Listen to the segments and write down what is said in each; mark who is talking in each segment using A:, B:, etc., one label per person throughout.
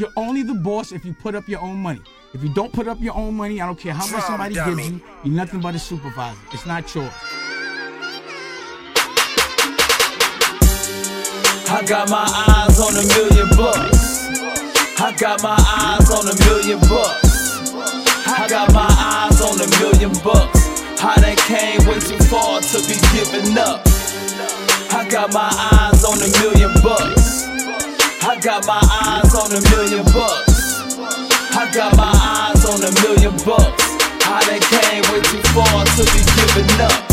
A: you're only the boss if you put up your own money. If you don't put up your own money, I don't care how much somebody gives you, you're nothing but a supervisor. It's not yours.
B: I got my eyes on a million bucks. I got my eyes on a million bucks. I got my eyes on a million bucks. How done came way too far to be giving up. I got my eyes on a million bucks. Got my eyes on a million bucks. I got my eyes on a million bucks. I done came way too far to be giving up.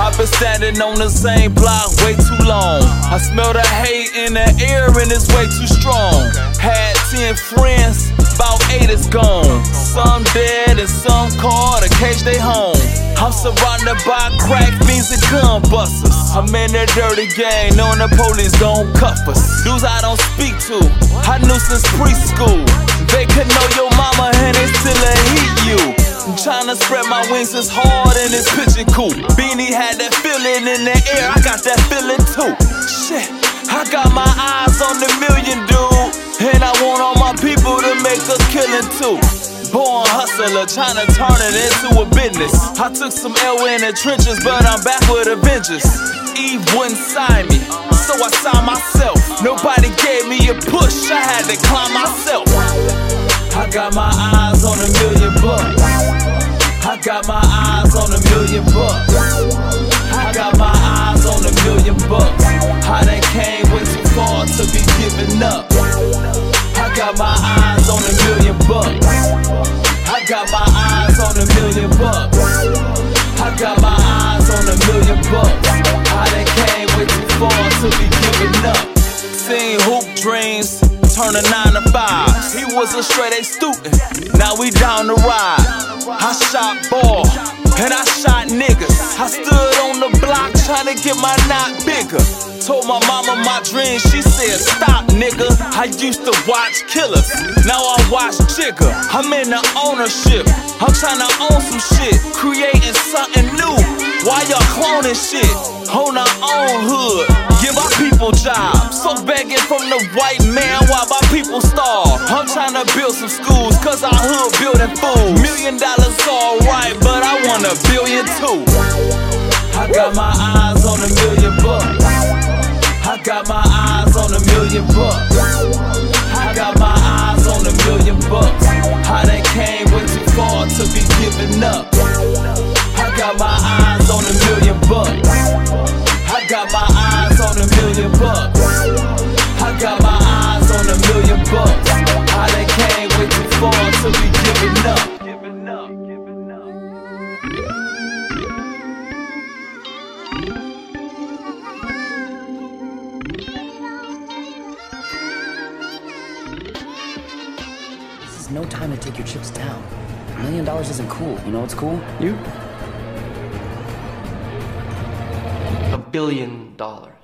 B: I've been standing on the same block way too long. I smell the hate in the air and it's way too strong. Had 10 friends, about 8 is gone. Some dead and some caught, a cage they home. I'm surrounded by crack fiends and gun busters. I'm in that dirty gang, knowing the police don't cuff us. Dudes I don't speak to, I knew since preschool. They could know your mama and they still hate you. I'm tryna spread my wings as hard and it's pitching cool. Beanie had that feeling in the air, I got that feeling too. Shit, I got my eyes on the million, dude. And I want all my people to make a killing too. Born hustler, tryna turn it into a business. I took some L in the trenches, but I'm back with a vengeance. Eve wouldn't sign me, so I signed myself. Nobody gave me a push, I had to climb myself. I got my eyes on a million bucks. I got my eyes on a million bucks. I got my eyes on a million bucks. I done came way got my eyes on a million bucks. I got my eyes on a million bucks. I done came way too far to be giving up. Seen hoop dreams turn a nine to five. He was a straight A student, now we down the ride. I shot ball, and I shot niggas. I stood on the block trying to get my knot bigger. Told my mama my dream, she said, Stop, nigga. I used to watch killers, now I watch Jigger. I'm in the ownership, I'm trying to own some shit, creating something new. Why y'all cloning shit? On our own hood, give our people jobs. So begging from the white man while my people starve. I'm trying to build some schools, cause our hood building fools. Million dollars alright, but I want a billion too. I got my eyes million bucks. I got my eyes on a million bucks. I done came way too far to be giving up. I got my eyes on a million bucks. I got my eyes on a million bucks.
C: No time to take your chips down. A million dollars isn't cool. You know what's cool? You?
D: A billion dollars.